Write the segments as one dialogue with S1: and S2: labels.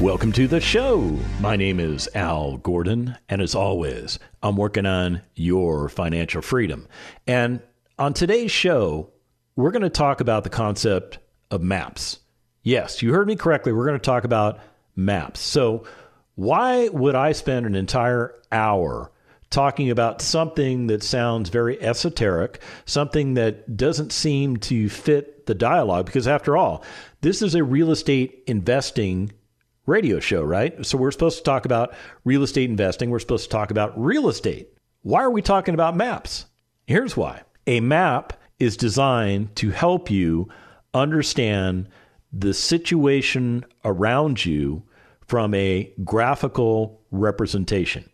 S1: Welcome to the show. My name is Al Gordon, and as always, I'm working on your financial freedom. And on today's show, we're going to talk about the concept of maps. Yes, you heard me correctly. We're going to talk about maps. So, why would I spend an entire hour talking about something that sounds very esoteric, something that doesn't seem to fit the dialogue? Because, after all, this is a real estate investing radio show, right? So we're supposed to talk about real estate investing. We're supposed to talk about real estate. Why are we talking about maps? Here's why. A map is designed to help you understand the situation around you from a graphical representation.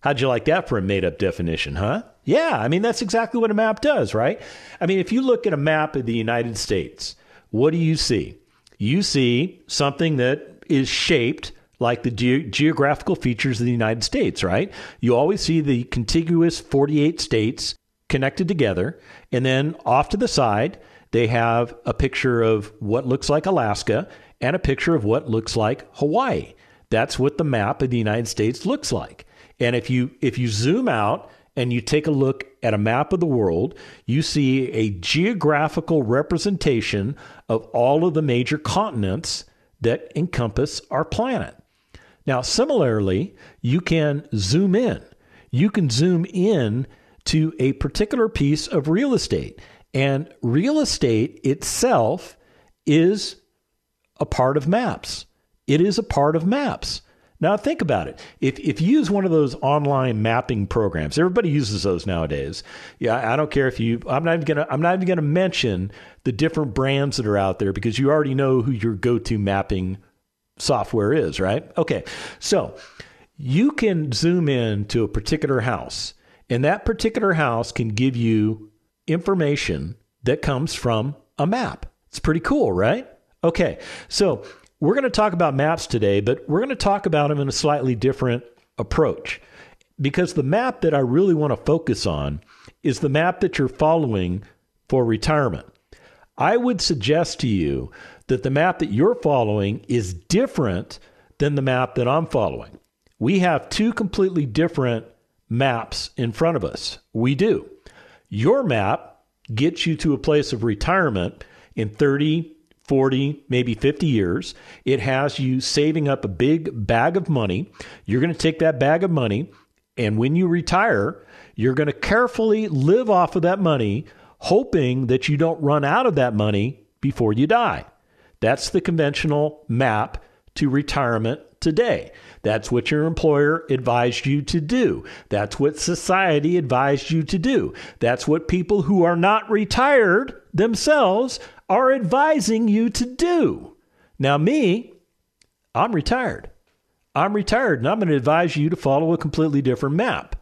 S1: How'd you like that for a made up definition, huh? Yeah, I mean, that's exactly what a map does, right? I mean, if you look at a map of the United States, what do you see? You see something that is shaped like the ge- geographical features of the United States, right? You always see the contiguous 48 states connected together. And then off to the side, they have a picture of what looks like Alaska and a picture of what looks like Hawaii. That's what the map of the United States looks like. And if you if you zoom out and you take a look at a map of the world, you see a geographical representation of all of the major continents that encompass our planet. Now, similarly, you can zoom in. You can zoom in to a particular piece of real estate. And real estate itself is a part of maps. It is a part of maps. Now think about it. If if you use one of those online mapping programs, everybody uses those nowadays. Yeah, I don't care if you. I'm not even gonna. I'm not even gonna mention the different brands that are out there because you already know who your go-to mapping software is, right? Okay, so you can zoom in to a particular house and that particular house can give you information that comes from a map. It's pretty cool, right? Okay, so we're going to talk about maps today, but we're going to talk about them in a slightly different approach. Because the map that I really want to focus on is the map that you're following for retirement. I would suggest to you that the map that you're following is different than the map that I'm following. We have two completely different maps in front of us. We do. Your map gets you to a place of retirement in 30, 40, maybe 50 years. It has you saving up a big bag of money. You're going to take that bag of money, and when you retire, you're going to carefully live off of that money, hoping that you don't run out of that money before you die. That's the conventional map to retirement today. That's what your employer advised you to do. That's what society advised you to do. That's what people who are not retired themselves are advising you to do. Now, me, I'm retired. I'm retired and I'm going to advise you to follow a completely different map.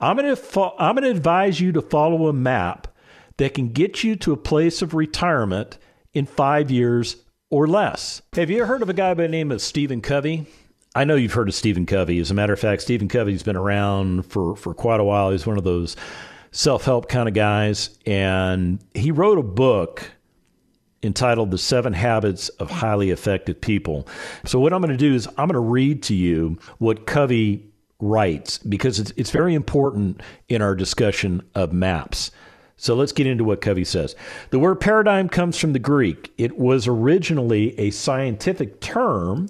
S1: I'm going to fo- I'm going to advise you to follow a map that can get you to a place of retirement in 5 years or less. Have you heard of a guy by the name of Stephen Covey? I know you've heard of Stephen Covey. As a matter of fact, Stephen Covey's been around for, for quite a while. He's one of those self help kind of guys. And he wrote a book entitled The Seven Habits of Highly Effective People. So, what I'm going to do is I'm going to read to you what Covey writes because it's, it's very important in our discussion of maps. So let's get into what Covey says. The word paradigm comes from the Greek. It was originally a scientific term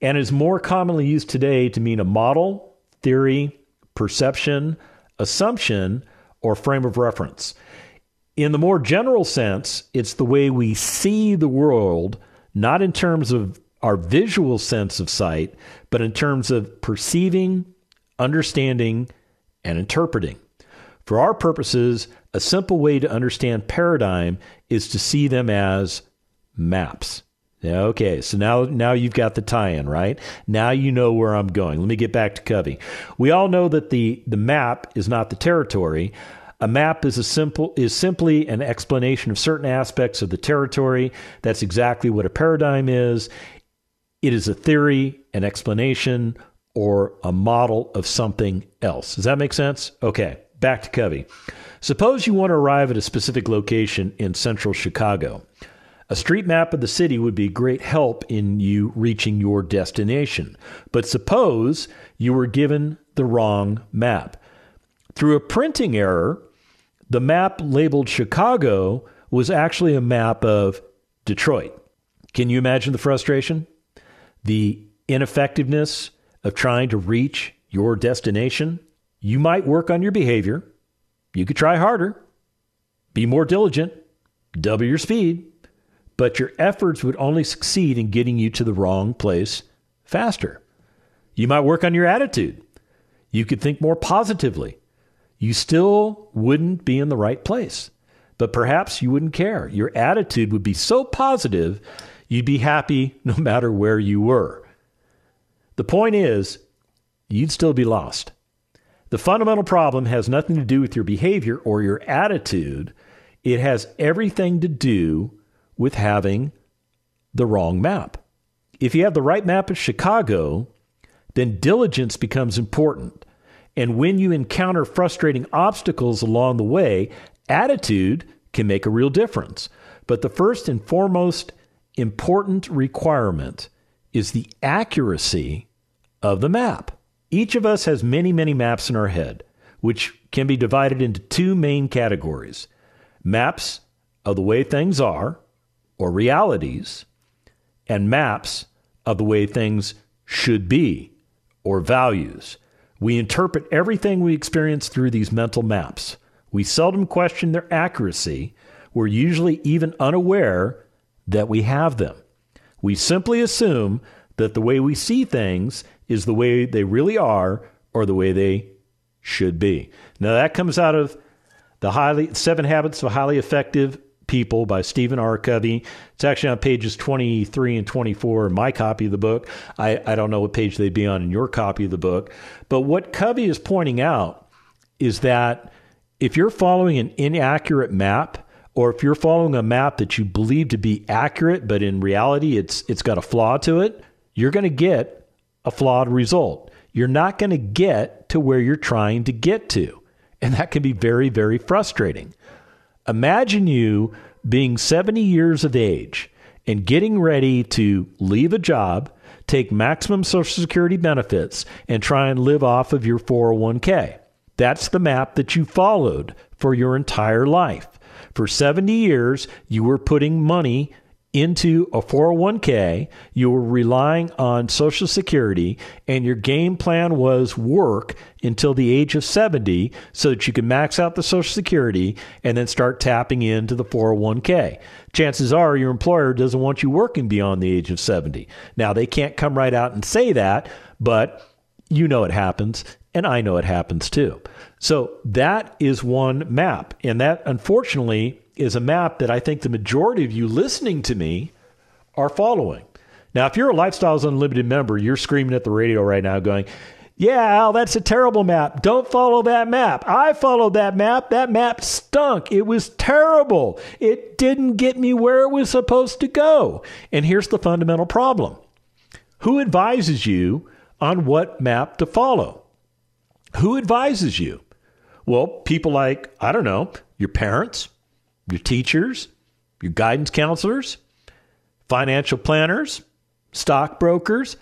S1: and is more commonly used today to mean a model, theory, perception, assumption, or frame of reference. In the more general sense, it's the way we see the world, not in terms of our visual sense of sight, but in terms of perceiving, understanding, and interpreting. For our purposes, a simple way to understand paradigm is to see them as maps. Okay, so now now you've got the tie-in, right? Now you know where I'm going. Let me get back to Covey. We all know that the the map is not the territory. A map is a simple is simply an explanation of certain aspects of the territory. That's exactly what a paradigm is. It is a theory, an explanation, or a model of something else. Does that make sense? Okay, back to Covey. Suppose you want to arrive at a specific location in central Chicago. A street map of the city would be great help in you reaching your destination. But suppose you were given the wrong map. Through a printing error, the map labeled Chicago was actually a map of Detroit. Can you imagine the frustration? The ineffectiveness of trying to reach your destination? You might work on your behavior. You could try harder, be more diligent, double your speed but your efforts would only succeed in getting you to the wrong place faster. You might work on your attitude. You could think more positively. You still wouldn't be in the right place, but perhaps you wouldn't care. Your attitude would be so positive, you'd be happy no matter where you were. The point is, you'd still be lost. The fundamental problem has nothing to do with your behavior or your attitude. It has everything to do with having the wrong map. If you have the right map of Chicago, then diligence becomes important. And when you encounter frustrating obstacles along the way, attitude can make a real difference. But the first and foremost important requirement is the accuracy of the map. Each of us has many, many maps in our head, which can be divided into two main categories maps of the way things are, or realities and maps of the way things should be or values. We interpret everything we experience through these mental maps. We seldom question their accuracy. We're usually even unaware that we have them. We simply assume that the way we see things is the way they really are or the way they should be. Now, that comes out of the highly, Seven Habits of Highly Effective People by Stephen R. Covey. It's actually on pages 23 and 24 in my copy of the book. I, I don't know what page they'd be on in your copy of the book. But what Covey is pointing out is that if you're following an inaccurate map, or if you're following a map that you believe to be accurate, but in reality it's it's got a flaw to it, you're going to get a flawed result. You're not going to get to where you're trying to get to. And that can be very, very frustrating. Imagine you being 70 years of age and getting ready to leave a job, take maximum Social Security benefits, and try and live off of your 401k. That's the map that you followed for your entire life. For 70 years, you were putting money into a 401k, you were relying on Social Security, and your game plan was work until the age of 70 so that you can max out the Social Security and then start tapping into the 401k. Chances are your employer doesn't want you working beyond the age of 70. Now, they can't come right out and say that, but you know it happens, and I know it happens too. So that is one map. And that, unfortunately, is a map that I think the majority of you listening to me are following. Now, if you're a Lifestyles Unlimited member, you're screaming at the radio right now going, yeah, Al, that's a terrible map. Don't follow that map. I followed that map. That map stunk. It was terrible. It didn't get me where it was supposed to go. And here's the fundamental problem Who advises you on what map to follow? Who advises you? Well, people like, I don't know, your parents, your teachers, your guidance counselors, financial planners, stockbrokers.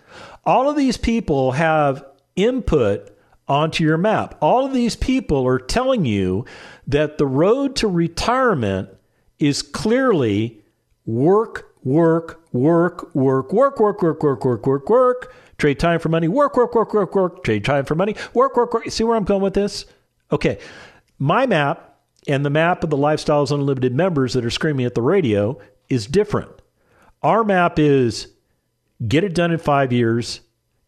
S1: All of these people have input onto your map. All of these people are telling you that the road to retirement is clearly work, work, work, work, work, work, work, work, work, work, work, trade time for money, work, work, work, work, work, trade time for money, work, work, work. See where I'm going with this? Okay. My map and the map of the Lifestyles Unlimited members that are screaming at the radio is different. Our map is get it done in five years.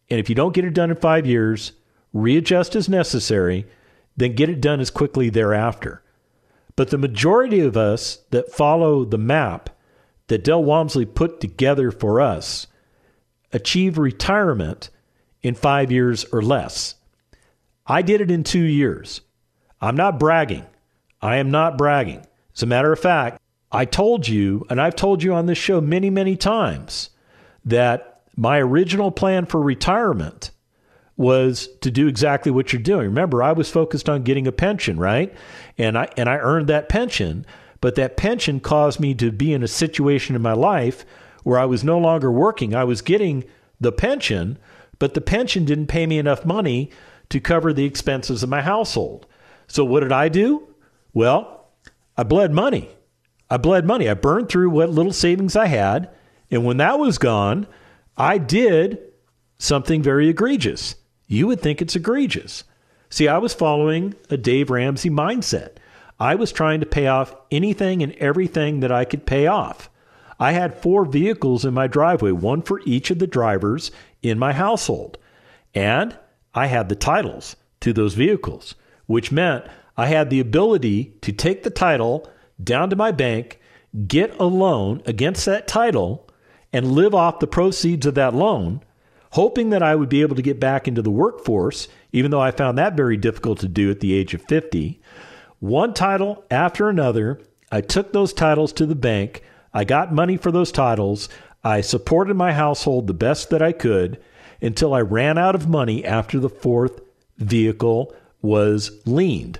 S1: And if you don't get it done in five years, readjust as necessary, then get it done as quickly thereafter. But the majority of us that follow the map that Del Walmsley put together for us achieve retirement in five years or less. I did it in two years. I'm not bragging. I am not bragging. As a matter of fact, I told you, and I've told you on this show many, many times, that my original plan for retirement was to do exactly what you're doing. Remember, I was focused on getting a pension, right? And I and I earned that pension, but that pension caused me to be in a situation in my life where I was no longer working. I was getting the pension, but the pension didn't pay me enough money to cover the expenses of my household. So what did I do? Well, I bled money. I bled money. I burned through what little savings I had, and when that was gone, I did something very egregious. You would think it's egregious. See, I was following a Dave Ramsey mindset. I was trying to pay off anything and everything that I could pay off. I had four vehicles in my driveway, one for each of the drivers in my household. And I had the titles to those vehicles, which meant I had the ability to take the title down to my bank, get a loan against that title, and live off the proceeds of that loan hoping that I would be able to get back into the workforce, even though I found that very difficult to do at the age of 50. One title after another, I took those titles to the bank. I got money for those titles. I supported my household the best that I could until I ran out of money after the fourth vehicle was leaned.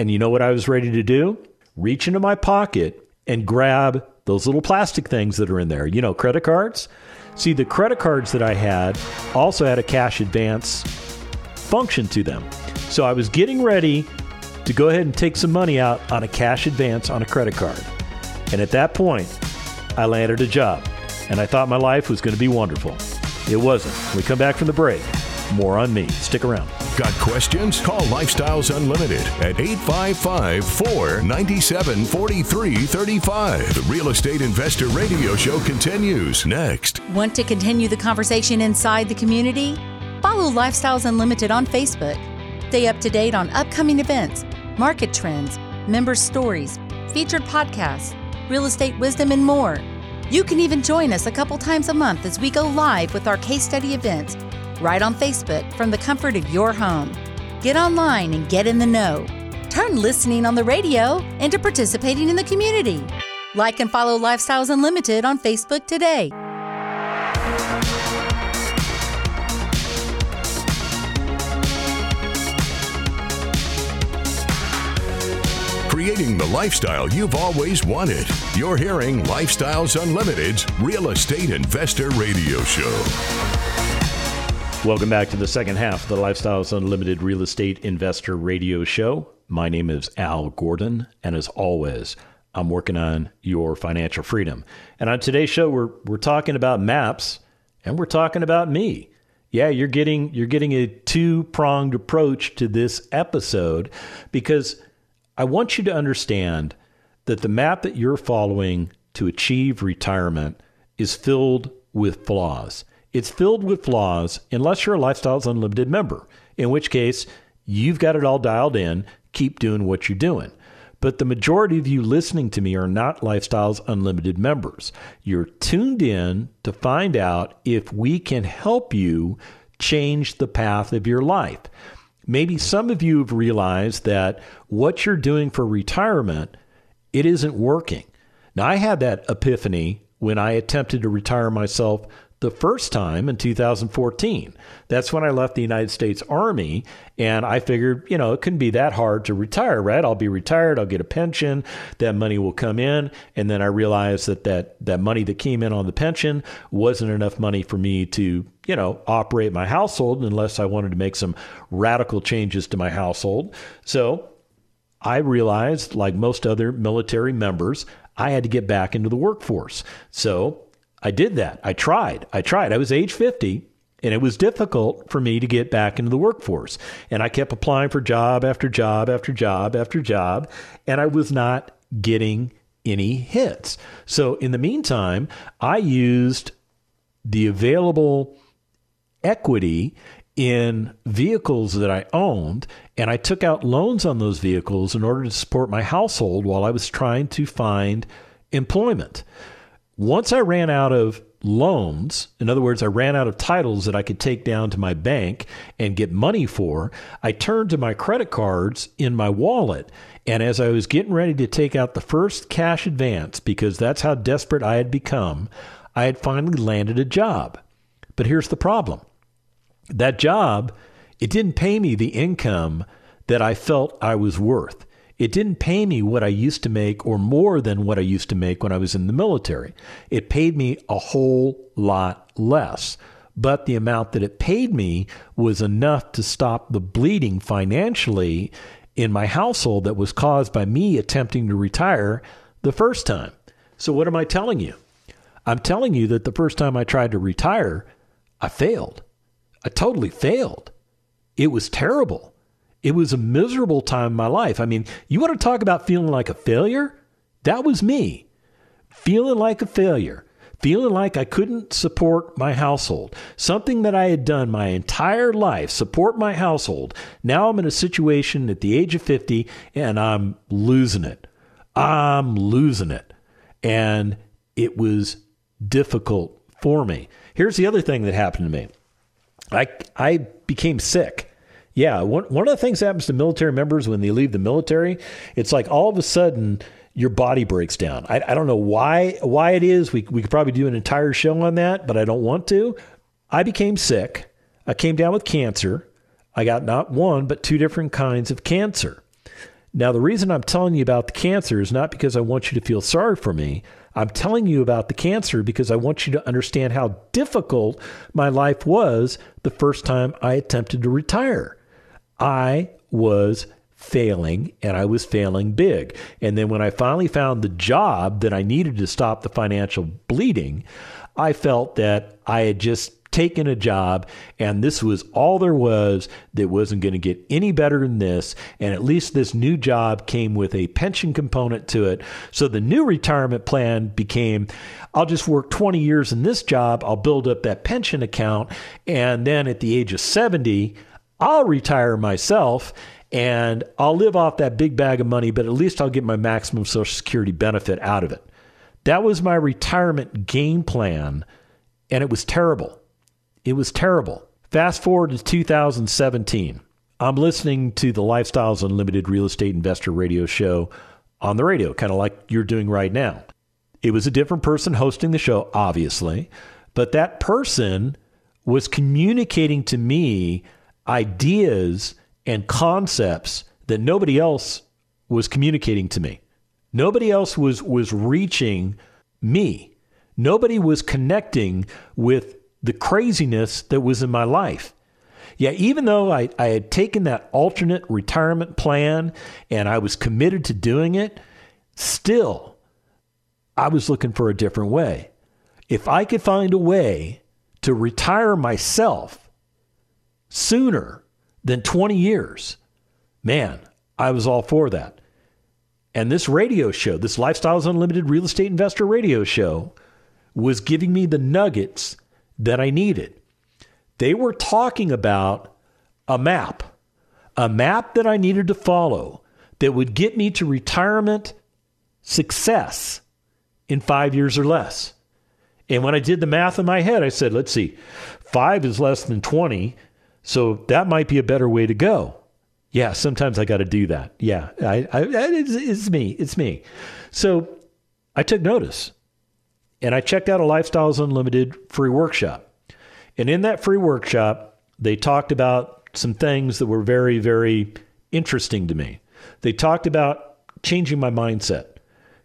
S1: And you know what I was ready to do? Reach into my pocket and grab those little plastic things that are in there. You know, credit cards. See, the credit cards that I had also had a cash advance function to them. So I was getting ready to go ahead and take some money out on a cash advance on a credit card. And at that point, I landed a job and I thought my life was going to be wonderful. It wasn't. When we come back from the break, more on me. Stick around.
S2: Got questions? Call Lifestyles Unlimited at 855 497 4335. The Real Estate Investor Radio Show continues next.
S3: Want to continue the conversation inside the community? Follow Lifestyles Unlimited on Facebook. Stay up to date on upcoming events, market trends, member stories, featured podcasts, real estate wisdom, and more. You can even join us a couple times a month as we go live with our case study events right on Facebook from the comfort of your home. Get online and get in the know. Turn listening on the radio into participating in the community. Like and follow Lifestyles Unlimited on Facebook today.
S2: Creating the lifestyle you've always wanted. You're hearing Lifestyles Unlimited's Real Estate Investor Radio Show.
S1: Welcome back to the second half of the Lifestyles Unlimited Real Estate Investor Radio Show. My name is Al Gordon, and as always, I'm working on your financial freedom. And on today's show, we're we're talking about maps, and we're talking about me. Yeah, you're getting you're getting a two pronged approach to this episode because I want you to understand that the map that you're following to achieve retirement is filled with flaws. It's filled with flaws unless you're a Lifestyles Unlimited member, in which case you've got it all dialed in. Keep doing what you're doing. But the majority of you listening to me are not Lifestyles Unlimited members. You're tuned in to find out if we can help you change the path of your life. Maybe some of you have realized that what you're doing for retirement, it isn't working. Now, I had that epiphany when I attempted to retire myself the first time in 2014. That's when I left the United States Army. And I figured, you know, it couldn't be that hard to retire, right? I'll be retired, I'll get a pension, that money will come in. And then I realized that that, that money that came in on the pension wasn't enough money for me to, you know, operate my household unless I wanted to make some radical changes to my household. So I realized, like most other military members, I had to get back into the workforce. So I did that. I tried. I tried. I was age 50 and it was difficult for me to get back into the workforce. And I kept applying for job after job after job after job, and I was not getting any hits. So in the meantime, I used the available equity in vehicles that I owned, and I took out loans on those vehicles in order to support my household while I was trying to find employment. Once I ran out of loans, in other words, I ran out of titles that I could take down to my bank and get money for, I turned to my credit cards in my wallet. And as I was getting ready to take out the first cash advance, because that's how desperate I had become, I had finally landed a job. But here's the problem that job, it didn't pay me the income that I felt I was worth. It didn't pay me what I used to make or more than what I used to make when I was in the military. It paid me a whole lot less. But the amount that it paid me was enough to stop the bleeding financially in my household that was caused by me attempting to retire the first time. So, what am I telling you? I'm telling you that the first time I tried to retire, I failed. I totally failed. It was terrible. It was a miserable time in my life. I mean, you want to talk about feeling like a failure? That was me. Feeling like a failure. Feeling like I couldn't support my household. Something that I had done my entire life, support my household. Now I'm in a situation at the age of 50 and I'm losing it. I'm losing it. And it was difficult for me. Here's the other thing that happened to me. I I became sick. Yeah, one, one of the things that happens to military members when they leave the military, it's like all of a sudden your body breaks down. I, I don't know why why it is. We we could probably do an entire show on that, but I don't want to. I became sick. I came down with cancer. I got not one but two different kinds of cancer. Now, the reason I'm telling you about the cancer is not because I want you to feel sorry for me. I'm telling you about the cancer because I want you to understand how difficult my life was the first time I attempted to retire. I was failing and I was failing big. And then when I finally found the job that I needed to stop the financial bleeding, I felt that I had just taken a job and this was all there was that wasn't going to get any better than this. And at least this new job came with a pension component to it. So the new retirement plan became I'll just work 20 years in this job. I'll build up that pension account. And then at the age of 70 I'll retire myself and I'll live off that big bag of money but at least I'll get my maximum social security benefit out of it that was my retirement game plan and it was terrible it was terrible. Fast forward to 2017. I'm listening to the Lifestyles Unlimited Real Estate Investor Radio show on the radio, kind of like you're doing right now. It was a different person hosting the show, obviously, but that person was communicating to me ideas and concepts that nobody else was communicating to me. Nobody else was was reaching me. Nobody was connecting with the craziness that was in my life. Yeah, even though I, I had taken that alternate retirement plan and I was committed to doing it, still, I was looking for a different way. If I could find a way to retire myself sooner than 20 years, man, I was all for that. And this radio show, this Lifestyles Unlimited Real Estate Investor radio show, was giving me the nuggets that I needed. They were talking about a map, a map that I needed to follow that would get me to retirement success in five years or less. And when I did the math in my head, I said, let's see, five is less than 20. So that might be a better way to go. Yeah, sometimes I got to do that. Yeah, I, I, it's, it's me. It's me. So I took notice and I checked out a Lifestyles Unlimited free workshop. And in that free workshop, they talked about some things that were very, very interesting to me. They talked about changing my mindset,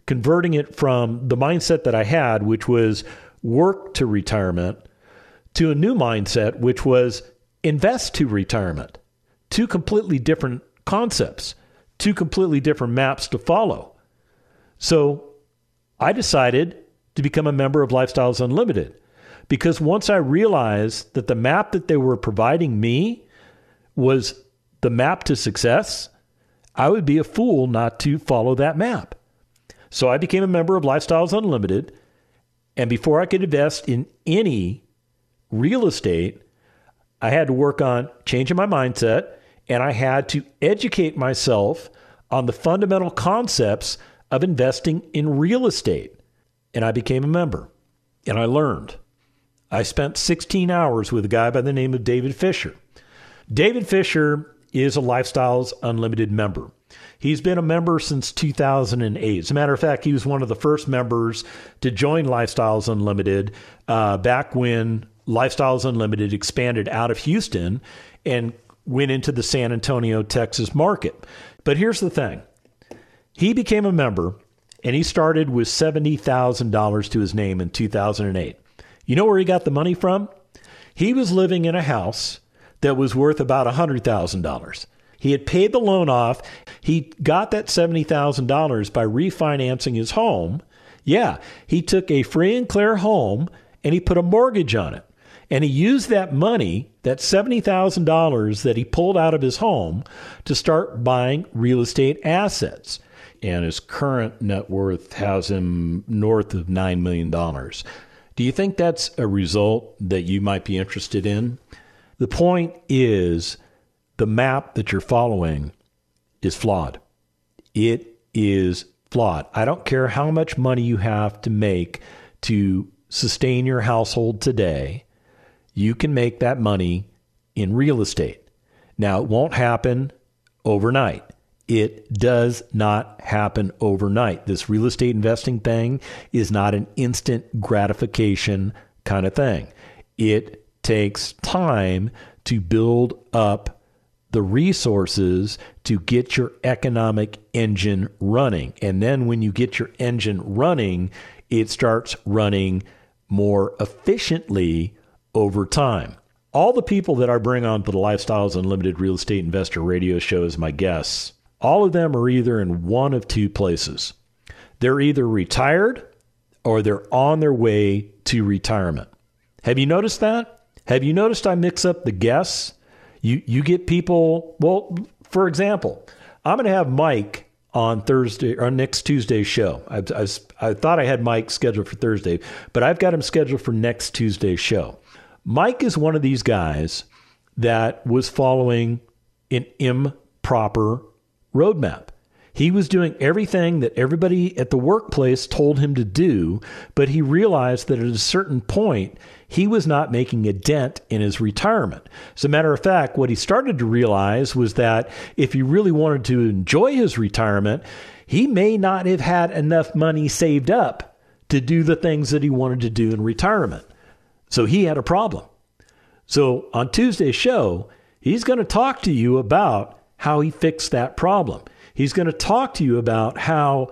S1: converting it from the mindset that I had, which was work to retirement, to a new mindset, which was invest to retirement. Two completely different concepts, two completely different maps to follow. So I decided to become a member of Lifestyles Unlimited. Because once I realized that the map that they were providing me was the map to success, I would be a fool not to follow that map. So I became a member of Lifestyles Unlimited. And before I could invest in any real estate, I had to work on changing my mindset and I had to educate myself on the fundamental concepts of investing in real estate. and I became a member and I learned. I spent 16 hours with a guy by the name of David Fisher. David Fisher is a Lifestyles Unlimited member. He's been a member since 2008. As a matter of fact, he was one of the first members to join Lifestyles Unlimited uh, back when Lifestyles Unlimited expanded out of Houston and went into the San Antonio, Texas market. But here's the thing he became a member and he started with $70,000 to his name in 2008. You know where he got the money from? He was living in a house that was worth about $100,000. He had paid the loan off. He got that $70,000 by refinancing his home. Yeah, he took a free and clear home and he put a mortgage on it. And he used that money, that $70,000 that he pulled out of his home, to start buying real estate assets. And his current net worth has him north of $9 million. Do you think that's a result that you might be interested in? The point is the map that you're following is flawed. It is flawed. I don't care how much money you have to make to sustain your household today, you can make that money in real estate. Now, it won't happen overnight. It does not happen overnight. This real estate investing thing is not an instant gratification kind of thing. It takes time to build up the resources to get your economic engine running. And then when you get your engine running, it starts running more efficiently over time. All the people that I bring on to the Lifestyles Unlimited Real Estate Investor radio show as my guests, all of them are either in one of two places. They're either retired or they're on their way to retirement. Have you noticed that? Have you noticed I mix up the guests? You you get people, well, for example, I'm going to have Mike on Thursday or next Tuesday's show. I, I, I, thought I had Mike scheduled for Thursday, but I've got him scheduled for next Tuesday's show. Mike is one of these guys that was following an improper roadmap. He was doing everything that everybody at the workplace told him to do, but he realized that at a certain point, he was not making a dent in his retirement. As a matter of fact, what he started to realize was that if he really wanted to enjoy his retirement, he may not have had enough money saved up to do the things that he wanted to do in retirement. So he had a problem. So on Tuesday's show, he's going to talk to you about how he fixed that problem. He's going to talk to you about how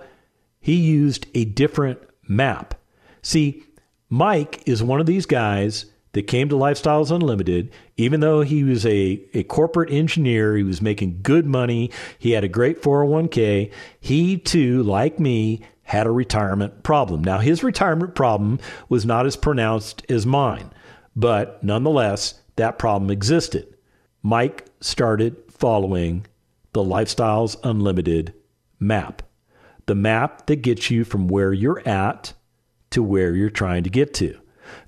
S1: he used a different map. See, Mike is one of these guys that came to Lifestyles Unlimited, even though he was a, a corporate engineer, he was making good money, he had a great 401k. He too, like me, had a retirement problem. Now, his retirement problem was not as pronounced as mine, but nonetheless, that problem existed. Mike started following the Lifestyles Unlimited map, the map that gets you from where you're at to where you're trying to get to.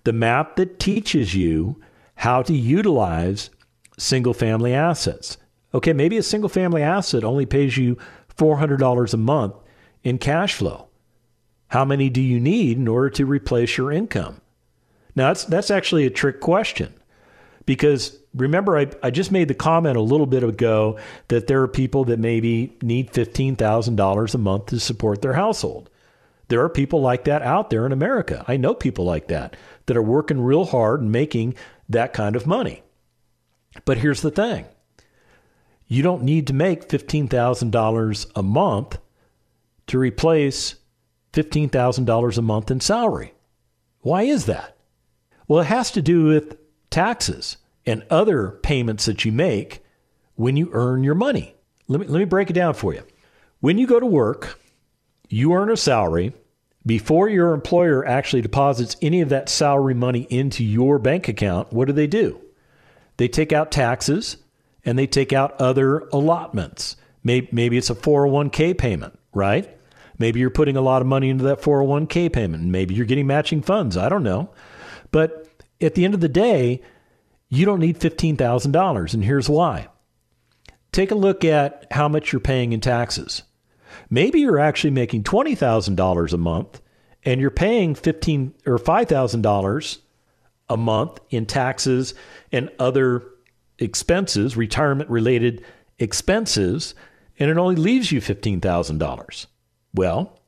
S1: The map that teaches you how to utilize single family assets. Okay, maybe a single family asset only pays you $400 a month in cash flow. How many do you need in order to replace your income? Now, that's, that's actually a trick question because remember, I, I just made the comment a little bit ago that there are people that maybe need $15,000 a month to support their household. There are people like that out there in America. I know people like that that are working real hard and making that kind of money. But here's the thing you don't need to make $15,000 a month to replace $15,000 a month in salary. Why is that? Well, it has to do with taxes and other payments that you make when you earn your money. Let me, let me break it down for you. When you go to work, you earn a salary before your employer actually deposits any of that salary money into your bank account. What do they do? They take out taxes and they take out other allotments. Maybe, maybe it's a 401k payment, right? Maybe you're putting a lot of money into that 401k payment. Maybe you're getting matching funds. I don't know. But at the end of the day, you don't need $15,000. And here's why. Take a look at how much you're paying in taxes. Maybe you're actually making $20,000 a month and you're paying fifteen or five thousand dollars a month in taxes and other expenses, retirement related expenses, and it only leaves you fifteen thousand dollars. Well,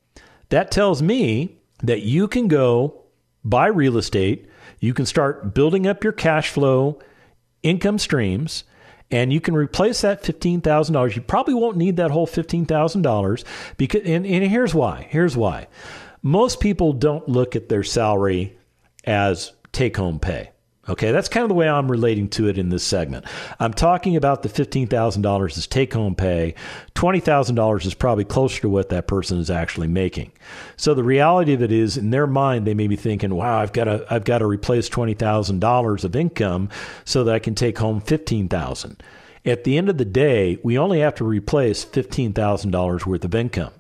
S1: that tells me that you can go buy real estate, you can start building up your cash flow income streams and you can replace that $15,000. You probably won't need that whole $15,000 because and, and here's why. Here's why. Most people don't look at their salary as take home pay. Okay, that's kind of the way I'm relating to it in this segment. I'm talking about the $15,000 as take home pay. $20,000 is probably closer to what that person is actually making. So the reality of it is in their mind they may be thinking, "Wow, I've got to I've got to replace $20,000 of income so that I can take home 15,000." At the end of the day, we only have to replace $15,000 worth of income.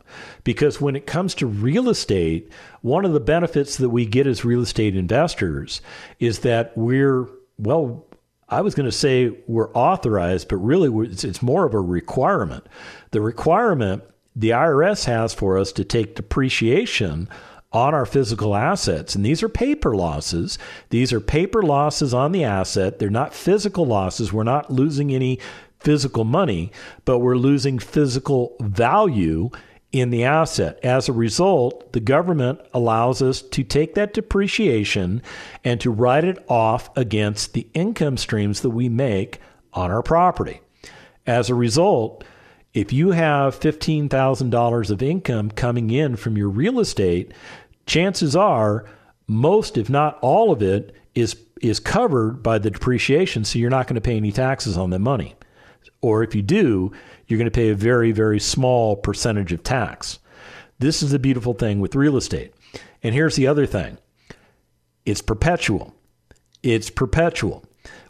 S1: Because when it comes to real estate, one of the benefits that we get as real estate investors is that we're, well, I was going to say we're authorized, but really it's more of a requirement. The requirement the IRS has for us to take depreciation on our physical assets. And these are paper losses. These are paper losses on the asset. They're not physical losses. We're not losing any physical money, but we're losing physical value in the asset. As a result, the government allows us to take that depreciation and to write it off against the income streams that we make on our property. As a result, if you have $15,000 of income coming in from your real estate, chances are most, if not all of it, is, is covered by the depreciation, so you're not going to pay any taxes on that money. Or if you do, you're going to pay a very, very small percentage of tax. This is the beautiful thing with real estate. And here's the other thing it's perpetual. It's perpetual.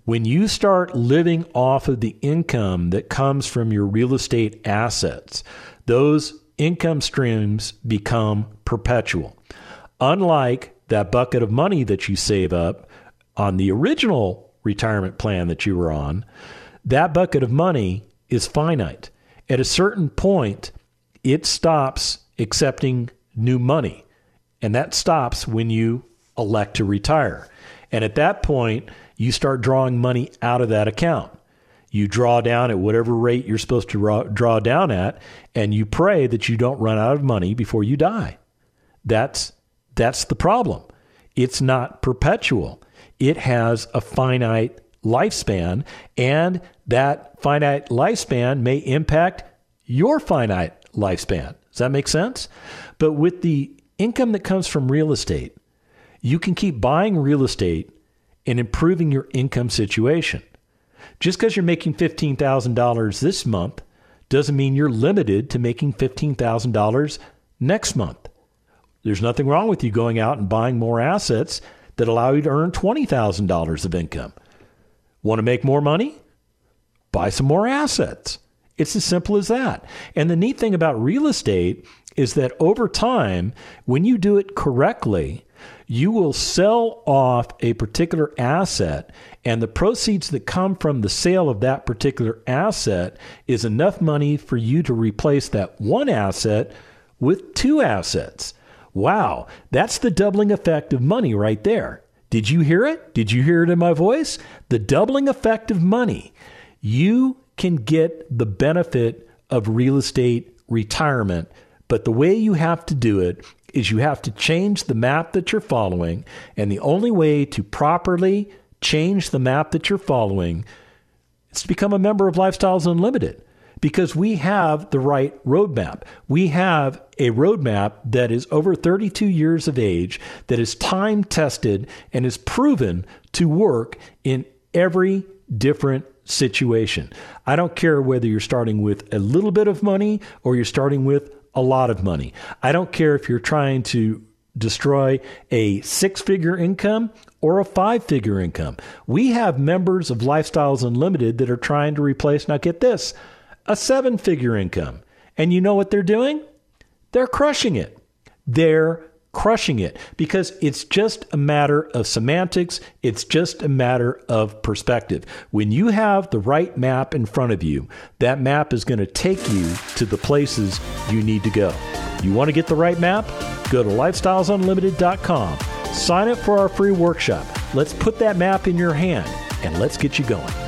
S1: When you start living off of the income that comes from your real estate assets, those income streams become perpetual. Unlike that bucket of money that you save up on the original retirement plan that you were on, that bucket of money is finite. At a certain point, it stops accepting new money. And that stops when you elect to retire. And at that point, you start drawing money out of that account. You draw down at whatever rate you're supposed to draw, down at, and you pray that you don't run out of money before you die. That's that's the problem. It's not perpetual. It has a finite lifespan, and that finite lifespan may impact your finite lifespan. Does that make sense? But with the income that comes from real estate, you can keep buying real estate and improving your income situation. Just because you're making $15,000 this month doesn't mean you're limited to making $15,000 next month. There's nothing wrong with you going out and buying more assets that allow you to earn $20,000 of income. Want to make more money? Buy some more assets. It's as simple as that. And the neat thing about real estate is that over time, when you do it correctly, you will sell off a particular asset, and the proceeds that come from the sale of that particular asset is enough money for you to replace that one asset with two assets. Wow, that's the doubling effect of money right there. Did you hear it? Did you hear it in my voice? The doubling effect of money. You can get the benefit of real estate retirement, but the way you have to do it is you have to change the map that you're following. And the only way to properly change the map that you're following is to become a member of Lifestyles Unlimited because we have the right roadmap. We have a roadmap that is over 32 years of age, that is time tested, and is proven to work in every different situation. I don't care whether you're starting with a little bit of money or you're starting with a lot of money. I don't care if you're trying to destroy a six figure income or a five figure income. We have members of Lifestyles Unlimited that are trying to replace, now get this, a seven figure income. And you know what they're doing? They're crushing it. They're crushing it because it's just a matter of semantics. It's just a matter of perspective. When you have the right map in front of you, that map is going to take you to the places you need to go. You want to get the right map? Go to lifestylesunlimited.com. Sign up for our free workshop. Let's put that map in your hand and let's get you going.